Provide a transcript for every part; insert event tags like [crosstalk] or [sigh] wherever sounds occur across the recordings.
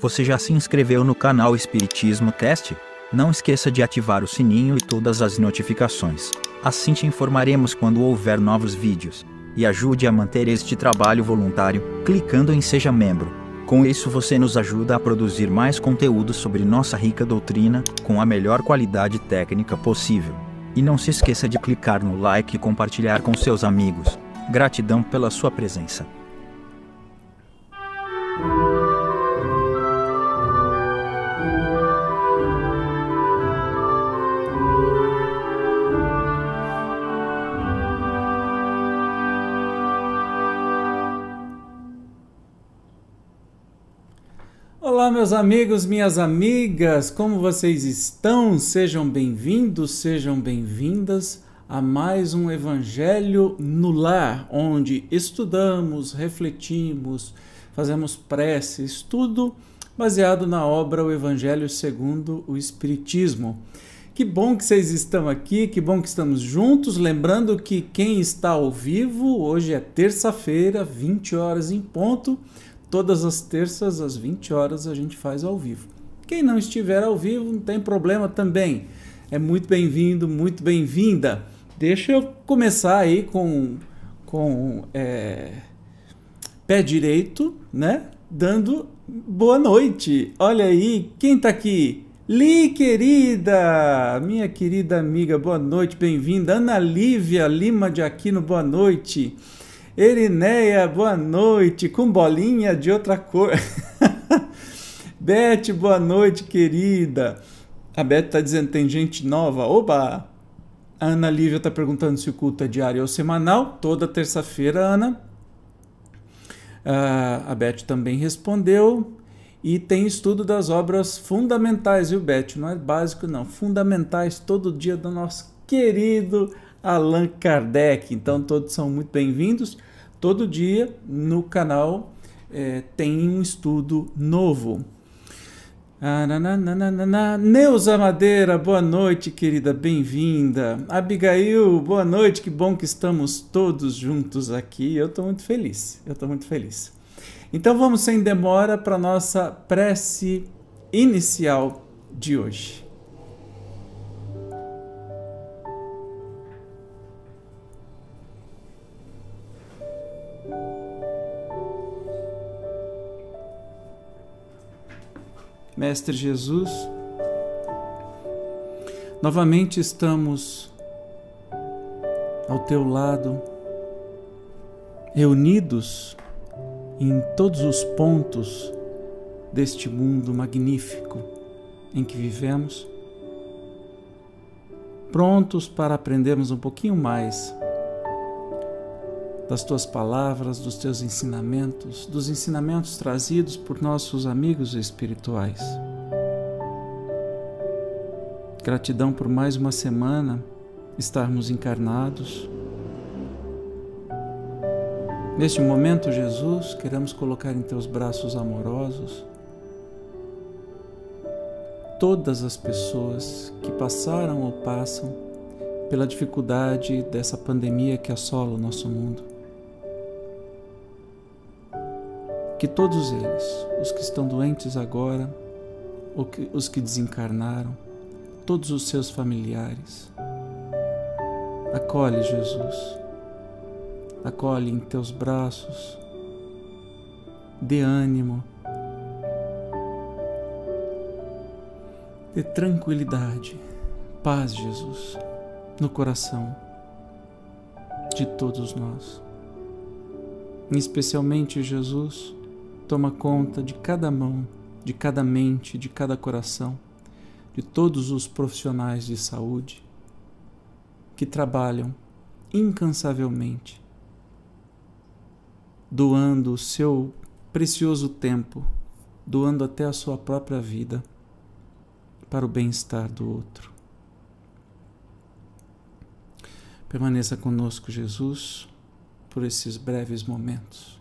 Você já se inscreveu no canal Espiritismo Cast? Não esqueça de ativar o sininho e todas as notificações. Assim te informaremos quando houver novos vídeos. E ajude a manter este trabalho voluntário clicando em Seja Membro. Com isso você nos ajuda a produzir mais conteúdo sobre nossa rica doutrina com a melhor qualidade técnica possível. E não se esqueça de clicar no like e compartilhar com seus amigos. Gratidão pela sua presença. Olá, meus amigos, minhas amigas, como vocês estão? Sejam bem-vindos, sejam bem-vindas a mais um Evangelho no Lar, onde estudamos, refletimos, fazemos preces, tudo baseado na obra O Evangelho segundo o Espiritismo. Que bom que vocês estão aqui, que bom que estamos juntos. Lembrando que quem está ao vivo, hoje é terça-feira, 20 horas em ponto Todas as terças, às 20 horas, a gente faz ao vivo. Quem não estiver ao vivo, não tem problema também. É muito bem-vindo, muito bem-vinda. Deixa eu começar aí com, com é, pé direito, né? Dando boa noite. Olha aí, quem está aqui? Li, querida, minha querida amiga, boa noite, bem-vinda. Ana Lívia Lima de Aquino, boa noite. Erineia, boa noite, com bolinha de outra cor. [laughs] Beth, boa noite, querida. A Beth está dizendo tem gente nova. Oba! A Ana Lívia está perguntando se o culto é diário ou semanal. Toda terça-feira, Ana. Uh, a Beth também respondeu. E tem estudo das obras fundamentais, viu, Beth? Não é básico, não. Fundamentais todo dia do nosso querido Allan Kardec. Então, todos são muito bem-vindos. Todo dia no canal é, tem um estudo novo. Neuza Madeira, boa noite, querida, bem-vinda. Abigail, boa noite, que bom que estamos todos juntos aqui. Eu estou muito feliz, eu estou muito feliz. Então vamos sem demora para nossa prece inicial de hoje. Mestre Jesus, novamente estamos ao teu lado, reunidos em todos os pontos deste mundo magnífico em que vivemos, prontos para aprendermos um pouquinho mais das tuas palavras, dos teus ensinamentos, dos ensinamentos trazidos por nossos amigos espirituais. Gratidão por mais uma semana estarmos encarnados. Neste momento, Jesus, queremos colocar em teus braços amorosos todas as pessoas que passaram ou passam pela dificuldade dessa pandemia que assola o nosso mundo. Que todos eles, os que estão doentes agora, os que desencarnaram, todos os seus familiares, acolhe Jesus, acolhe em teus braços, dê ânimo, dê tranquilidade, paz, Jesus, no coração de todos nós. Especialmente Jesus, toma conta de cada mão, de cada mente, de cada coração, de todos os profissionais de saúde que trabalham incansavelmente, doando o seu precioso tempo, doando até a sua própria vida para o bem-estar do outro. Permaneça conosco, Jesus, por esses breves momentos.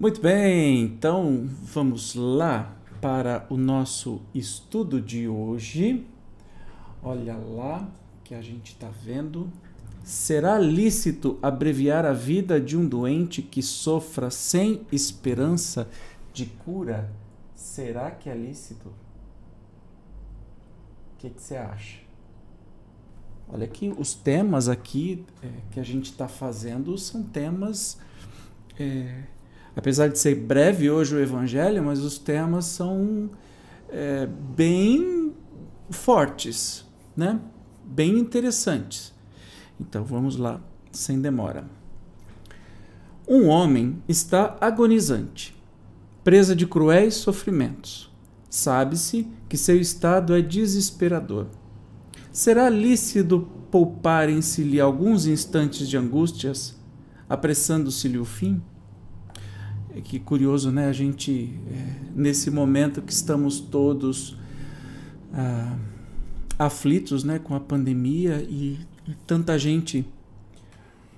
Muito bem, então vamos lá para o nosso estudo de hoje. Olha lá que a gente está vendo Será lícito abreviar a vida de um doente que sofra sem esperança de cura? Será que é lícito? O que, você acha? Olha que os temas aqui é, que a gente está fazendo são temas, é, apesar de ser breve hoje o Evangelho, mas os temas são é, bem fortes, né? bem interessantes. Então vamos lá, sem demora. Um homem está agonizante, presa de cruéis sofrimentos. Sabe-se que seu estado é desesperador. Será lícito pouparem-se-lhe alguns instantes de angústias, apressando-se-lhe o fim? É que curioso, né? A gente, é, nesse momento que estamos todos ah, aflitos né, com a pandemia e tanta gente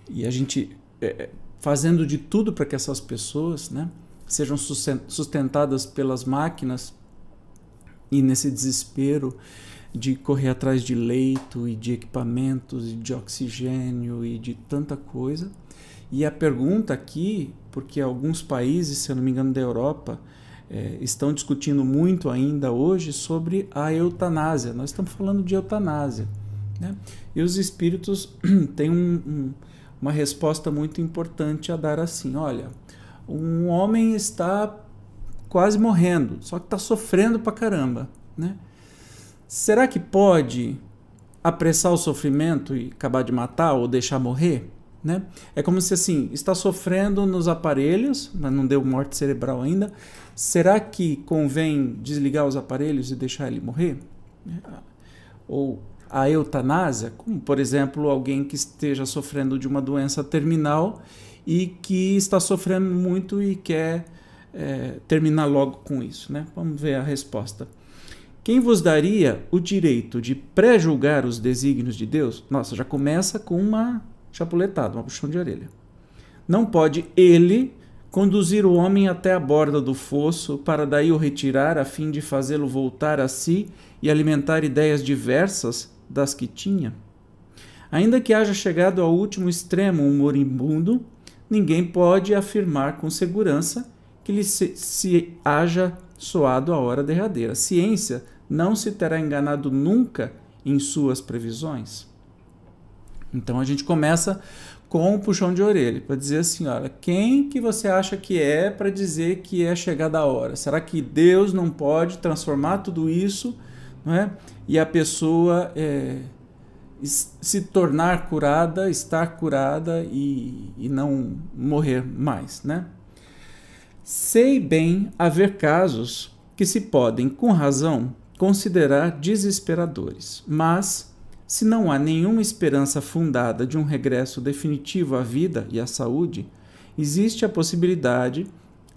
e a gente é, fazendo de tudo para que essas pessoas né, sejam sustentadas pelas máquinas e nesse desespero de correr atrás de leito e de equipamentos e de oxigênio e de tanta coisa. E a pergunta aqui, porque alguns países, se eu não me engano, da Europa, é, estão discutindo muito ainda hoje sobre a eutanásia. Nós estamos falando de eutanásia. Né? E os espíritos [clears throat] têm um, um, uma resposta muito importante a dar assim: olha, um homem está quase morrendo, só que está sofrendo pra caramba. Né? Será que pode apressar o sofrimento e acabar de matar ou deixar morrer? Né? É como se assim, está sofrendo nos aparelhos, mas não deu morte cerebral ainda. Será que convém desligar os aparelhos e deixar ele morrer? Ou a eutanásia, como por exemplo alguém que esteja sofrendo de uma doença terminal e que está sofrendo muito e quer é, terminar logo com isso. Né? Vamos ver a resposta. Quem vos daria o direito de pré-julgar os desígnios de Deus? Nossa, já começa com uma chapuletada, uma puxão de orelha. Não pode ele conduzir o homem até a borda do fosso para daí o retirar a fim de fazê-lo voltar a si e alimentar ideias diversas das que tinha? Ainda que haja chegado ao último extremo um moribundo, ninguém pode afirmar com segurança que lhe se, se haja soado a hora derradeira. A ciência não se terá enganado nunca em suas previsões. Então a gente começa com um puxão de orelha para dizer assim, olha, quem que você acha que é para dizer que é chegada a hora? Será que Deus não pode transformar tudo isso, não é? E a pessoa é, se tornar curada, estar curada e, e não morrer mais, né? Sei bem haver casos que se podem, com razão, considerar desesperadores, mas se não há nenhuma esperança fundada de um regresso definitivo à vida e à saúde, existe a possibilidade,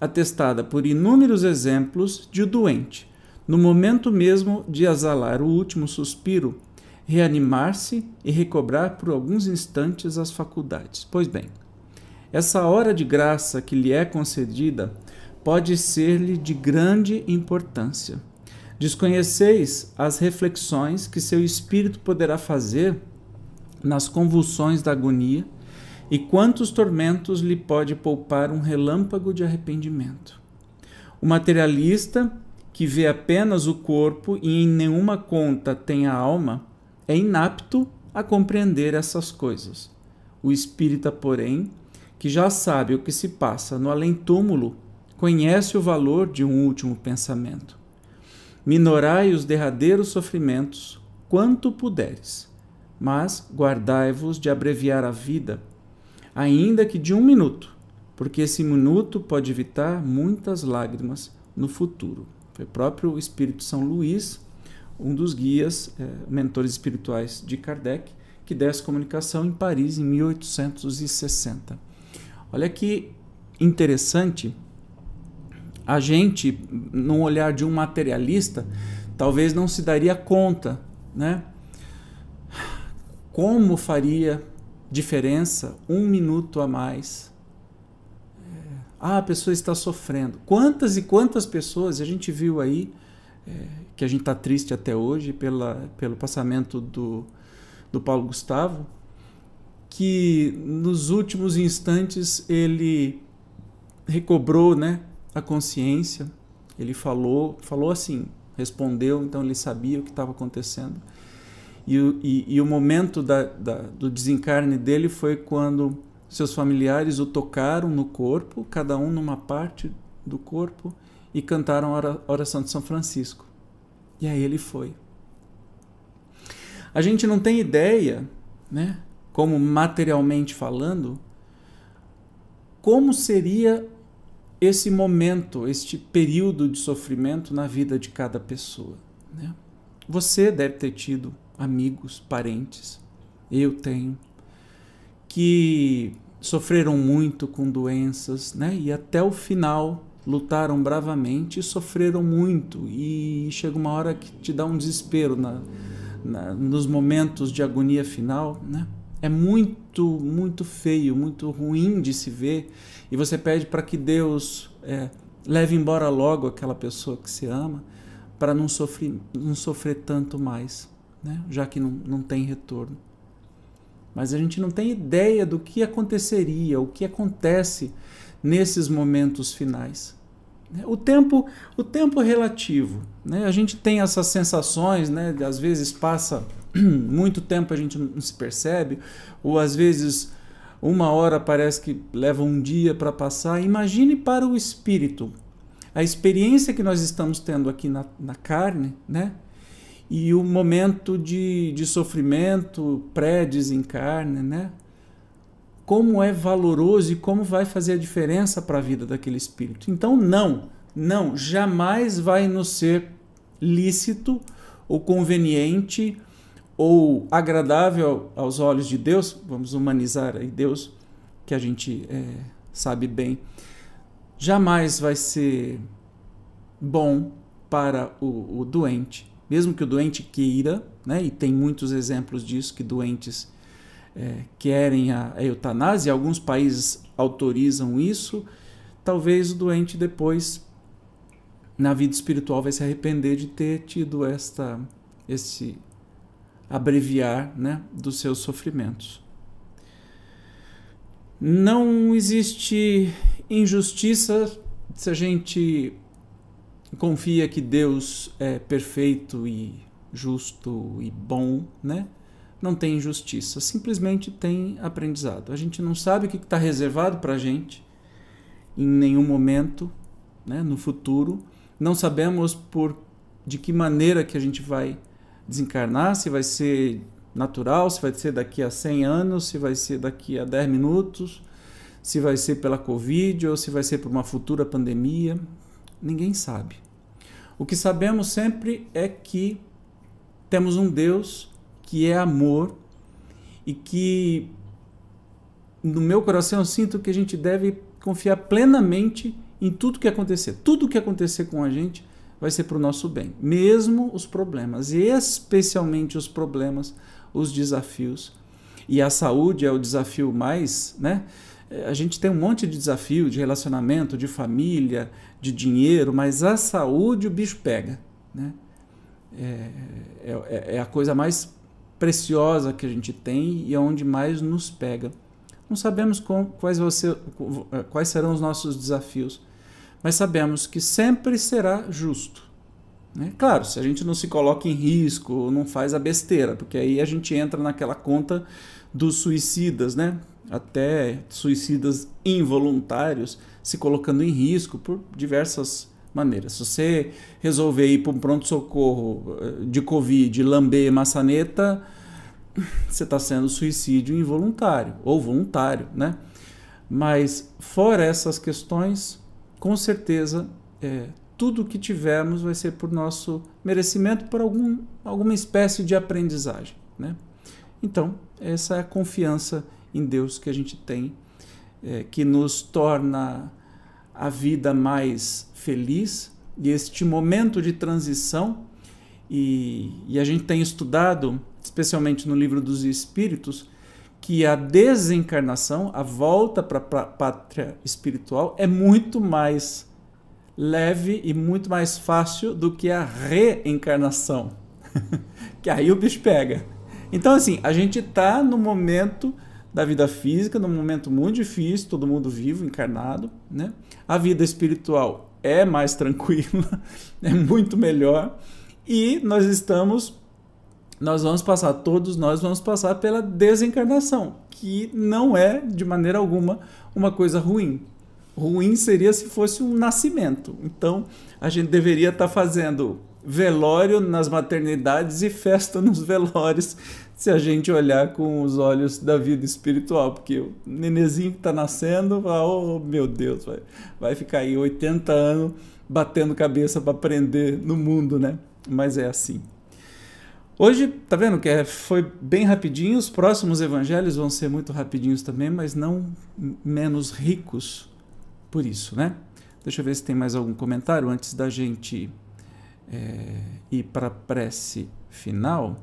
atestada por inúmeros exemplos, de o doente, no momento mesmo de exalar o último suspiro, reanimar-se e recobrar por alguns instantes as faculdades. Pois bem, essa hora de graça que lhe é concedida pode ser-lhe de grande importância Desconheceis as reflexões que seu espírito poderá fazer nas convulsões da agonia e quantos tormentos lhe pode poupar um relâmpago de arrependimento. O materialista, que vê apenas o corpo e em nenhuma conta tem a alma, é inapto a compreender essas coisas. O espírita, porém, que já sabe o que se passa no além-túmulo, conhece o valor de um último pensamento minorai os derradeiros sofrimentos, quanto puderes, mas guardai-vos de abreviar a vida, ainda que de um minuto, porque esse minuto pode evitar muitas lágrimas no futuro. Foi o próprio Espírito São Luís, um dos guias, é, mentores espirituais de Kardec, que deu essa comunicação em Paris em 1860. Olha que interessante a gente, num olhar de um materialista, talvez não se daria conta, né? Como faria diferença um minuto a mais? É, ah, a pessoa está sofrendo. Quantas e quantas pessoas a gente viu aí, é, que a gente está triste até hoje pela, pelo passamento do, do Paulo Gustavo, que nos últimos instantes ele recobrou né, a consciência, ele falou, falou assim, respondeu, então ele sabia o que estava acontecendo. E, e, e, o momento da, da, do desencarne dele foi quando seus familiares o tocaram no corpo, cada um numa parte do corpo, e cantaram a oração de São Francisco. E aí ele foi. A gente não tem ideia, né, como materialmente falando, como seria esse momento, este período de sofrimento na vida de cada pessoa. Né? Você deve ter tido amigos, parentes, eu tenho, que sofreram muito com doenças, né? E até o final lutaram bravamente e sofreram muito. E chega uma hora que te dá um desespero na, na nos momentos de agonia final, né? É muito, muito feio, muito ruim de se ver. E você pede para que Deus é, leve embora logo aquela pessoa que se ama, para não sofrer, não sofrer tanto mais, né? já que não, não tem retorno. Mas a gente não tem ideia do que aconteceria, o que acontece nesses momentos finais. O tempo, o tempo relativo. Né? A gente tem essas sensações, né? às vezes passa [clears throat] muito tempo a gente não se percebe, ou às vezes uma hora parece que leva um dia para passar. Imagine para o espírito a experiência que nós estamos tendo aqui na, na carne, né? E o momento de, de sofrimento pré-desencarne, né? Como é valoroso e como vai fazer a diferença para a vida daquele espírito. Então, não, não, jamais vai nos ser lícito ou conveniente ou agradável aos olhos de Deus, vamos humanizar aí Deus, que a gente é, sabe bem, jamais vai ser bom para o, o, doente, mesmo que o doente queira, né, e tem muitos exemplos disso, que doentes é, querem a, a eutanásia, alguns países autorizam isso, talvez o doente depois, na vida espiritual, vai se arrepender de ter tido esta, esse abreviar né, dos seus sofrimentos. Não existe injustiça se a gente confia que Deus é perfeito e justo e bom, né? Não tem injustiça, simplesmente tem aprendizado. A gente não sabe o que está reservado para a gente em nenhum momento, né? No futuro, não sabemos por de que maneira que a gente vai desencarnar, se vai ser natural, se vai ser daqui a 100 anos, se vai ser daqui a 10 minutos, se vai ser pela Covid ou se vai ser por uma futura pandemia. Ninguém sabe. O que sabemos sempre é que temos um Deus que é amor e que no meu coração eu sinto que a gente deve confiar plenamente em tudo que acontecer. Tudo que acontecer com a gente vai ser para o nosso bem, mesmo os problemas, e especialmente os problemas, os desafios. E a saúde é o desafio mais, né? A gente tem um monte de desafio de relacionamento, de família, de dinheiro, mas a saúde o bicho pega, né? É, é, é a coisa mais preciosa que a gente tem e é onde mais nos pega. Não sabemos com, quais, quais serão os nossos desafios mas sabemos que sempre será justo. Né? Claro, se a gente não se coloca em risco, não faz a besteira, porque aí a gente entra naquela conta dos suicidas, né? até suicidas involuntários, se colocando em risco por diversas maneiras. Se você resolver ir para um pronto-socorro eh, de Covid, lamber maçaneta, você está sendo suicídio involuntário ou voluntário, né? Mas fora essas questões, com certeza é, tudo que tivermos vai ser por nosso merecimento, por algum, alguma espécie de aprendizagem. Né? Então, essa é a confiança em Deus que a gente tem, é, que nos torna a vida mais feliz e este momento de transição. E, e a gente tem estudado, especialmente no livro dos Espíritos, que a desencarnação, a volta para a pátria espiritual, é muito mais leve e muito mais fácil do que a reencarnação. [laughs] que aí o bicho pega. Então, assim, a gente está no momento da vida física, num momento muito difícil, todo mundo vivo, encarnado, né? A vida espiritual é mais [laughs] tranquila, é muito melhor e nós estamos nós vamos passar, todos nós vamos passar pela desencarnação, que não é de maneira alguma uma coisa ruim. Ruim seria se fosse um nascimento. Então, a gente deveria estar fazendo velório nas maternidades e festa nos velórios, se a gente olhar com os olhos da vida espiritual, porque o nenezinho que está nascendo, oh meu Deus, vai, vai ficar aí 80 anos batendo cabeça para aprender no mundo, né? Mas é assim. Hoje, tá vendo que é, foi bem rapidinho, os próximos evangelhos vão ser muito rapidinhos também, mas não menos ricos por isso, né? Deixa eu ver se tem mais algum comentário antes da gente é, ir para a prece final.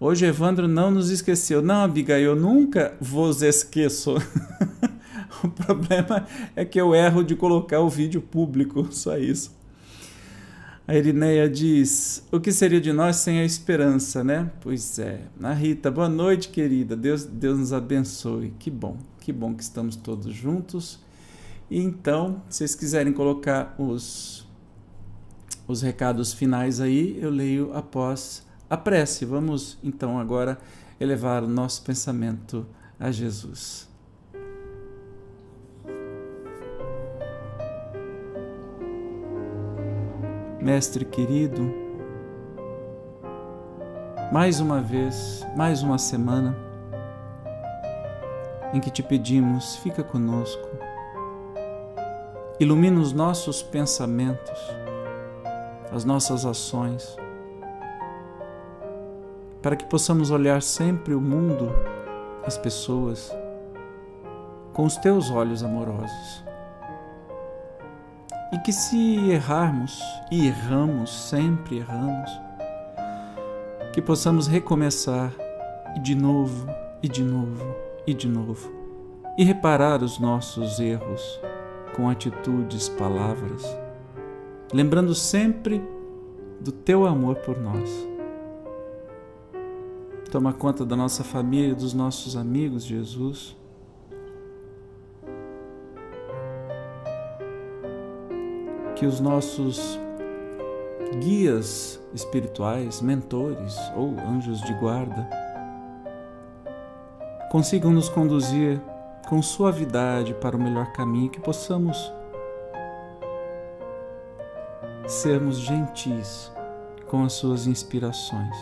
Hoje Evandro não nos esqueceu. Não, Abigail, eu nunca vos esqueço. [laughs] o problema é que eu erro de colocar o vídeo público, só isso. A Irineia diz: O que seria de nós sem a esperança, né? Pois é. A Rita, boa noite, querida. Deus, Deus nos abençoe. Que bom, que bom que estamos todos juntos. E então, se vocês quiserem colocar os, os recados finais aí, eu leio após a prece. Vamos então agora elevar o nosso pensamento a Jesus. Mestre querido, mais uma vez, mais uma semana em que te pedimos, fica conosco, ilumina os nossos pensamentos, as nossas ações, para que possamos olhar sempre o mundo, as pessoas, com os teus olhos amorosos e que se errarmos, e erramos, sempre erramos, que possamos recomeçar e de novo, e de novo, e de novo, e reparar os nossos erros com atitudes, palavras, lembrando sempre do teu amor por nós. Toma conta da nossa família, dos nossos amigos, Jesus que os nossos guias espirituais, mentores ou anjos de guarda consigam nos conduzir com suavidade para o melhor caminho, que possamos sermos gentis com as suas inspirações.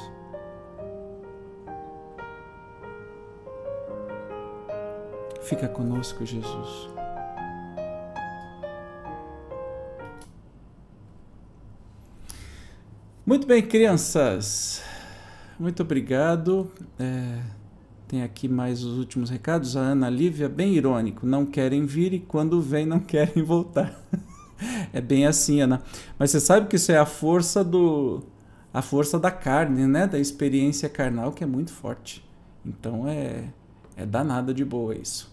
Fica conosco, Jesus. Muito bem, crianças. Muito obrigado. É, tem aqui mais os últimos recados. A Ana Lívia, bem irônico. Não querem vir e quando vem não [laughs] querem voltar. é bem assim, Ana. Mas você sabe que isso é a força do a força da carne, né? Da experiência carnal que é muito forte. Então é é danada de boa isso.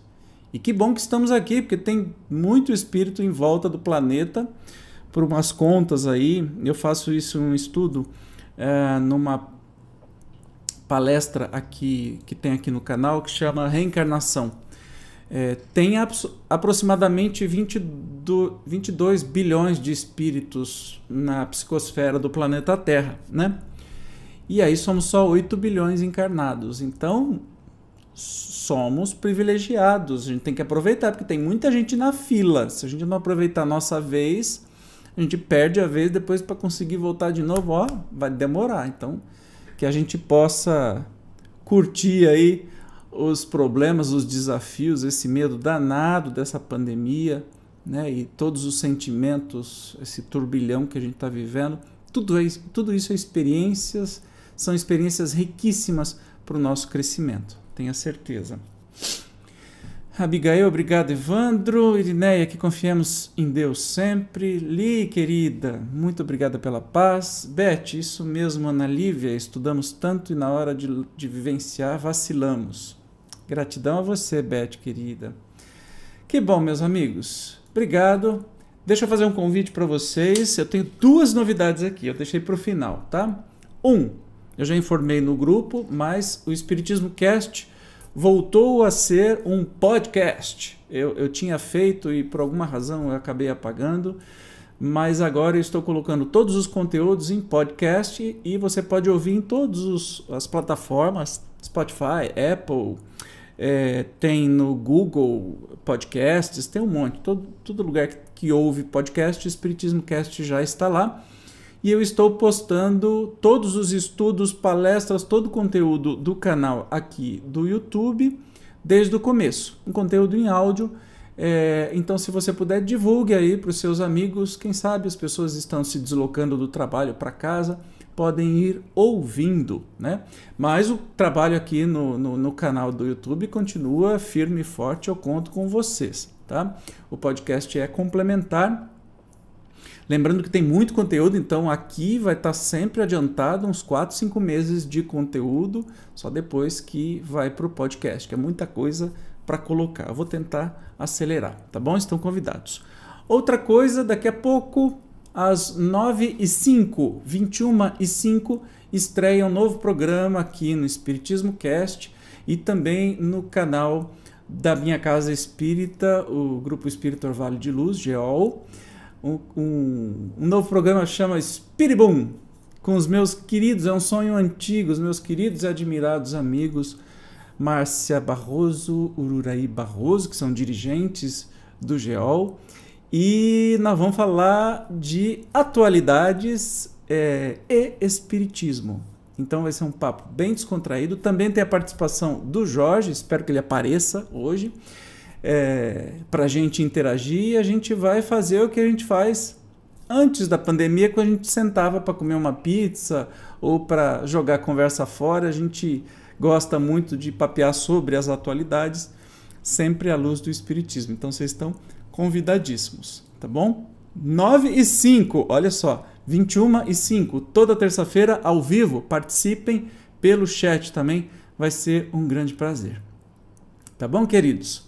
E que bom que estamos aqui, porque tem muito espírito em volta do planeta por umas contas aí, eu faço isso um estudo é, numa palestra aqui que tem aqui no canal que chama Reencarnação. É, tem aproximadamente 20 do, 22 bilhões de espíritos na psicosfera do planeta Terra, né? E aí somos só 8 bilhões encarnados. Então, somos privilegiados. A gente tem que aproveitar, porque tem muita gente na fila. Se a gente não aproveitar a nossa vez, a gente perde a vez depois para conseguir voltar de novo, ó, vai demorar. Então, que a gente possa curtir aí os problemas, os desafios, esse medo danado dessa pandemia, né? E todos os sentimentos, esse turbilhão que a gente está vivendo, tudo, é, tudo isso é experiências, são experiências riquíssimas para o nosso crescimento, tenha certeza. Abigail, obrigado, Evandro. Irineia, que confiemos em Deus sempre. Li, querida, muito obrigada pela paz. Beth, isso mesmo, Ana Lívia, estudamos tanto e na hora de, de vivenciar vacilamos. Gratidão a você, Beth, querida. Que bom, meus amigos. Obrigado. Deixa eu fazer um convite para vocês. Eu tenho duas novidades aqui, eu deixei para o final, tá? Um, Eu já informei no grupo, mas o Espiritismo Cast voltou a ser um podcast. Eu, eu tinha feito e por alguma razão eu acabei apagando, mas agora eu estou colocando todos os conteúdos em podcast e você pode ouvir em todas as plataformas Spotify, Apple, é, tem no Google Podcasts, tem um monte, todo, todo lugar que, que ouve podcast, Espiritismo Cast já está lá. E eu estou postando todos os estudos, palestras, todo o conteúdo do canal aqui do YouTube desde o começo. Um conteúdo em áudio. É, então, se você puder, divulgue aí para os seus amigos. Quem sabe as pessoas estão se deslocando do trabalho para casa podem ir ouvindo, né? Mas o trabalho aqui no, no, no, canal do YouTube continua firme e forte, eu conto com vocês, tá? O podcast é complementar. Lembrando que tem muito conteúdo, então aqui vai estar sempre adiantado uns 4, 5 meses de conteúdo, só depois que vai para o podcast, que é muita coisa para colocar. Eu vou tentar acelerar, tá bom? Estão convidados. Outra coisa, daqui a pouco às 9 e 5, 21 e 5, estreia um novo programa aqui no Espiritismo Cast e também no canal da minha casa espírita, o Grupo Espírito Orvalho de Luz, GEOL. Um, um, novo programa chama Spiribum, com os meus queridos, é um sonho antigo, os meus queridos e admirados amigos Márcia Barroso, Ururaí Barroso, que são dirigentes do GEOL, e nós vamos falar de atualidades é, e espiritismo. Então vai ser um papo bem descontraído. Também tem a participação do Jorge, espero que ele apareça hoje, é, para a gente interagir. A gente vai fazer o que a gente faz antes da pandemia, quando a gente sentava para comer uma pizza ou para jogar conversa fora. A gente gosta muito de papear sobre as atualidades, sempre à luz do Espiritismo. Então vocês estão convidadíssimos, tá bom? 9 e 5, olha só, 21 e 5, toda terça-feira ao vivo, participem pelo chat também, vai ser um grande prazer. Tá bom, queridos?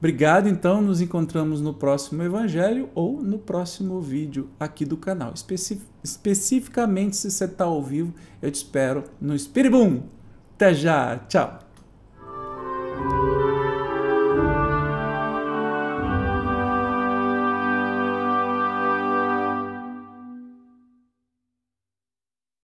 Obrigado, então. Nos encontramos no próximo Evangelho ou no próximo vídeo aqui do canal. Especi especificamente, se você está ao vivo, eu te espero no Spiribum. Até já! Tchau!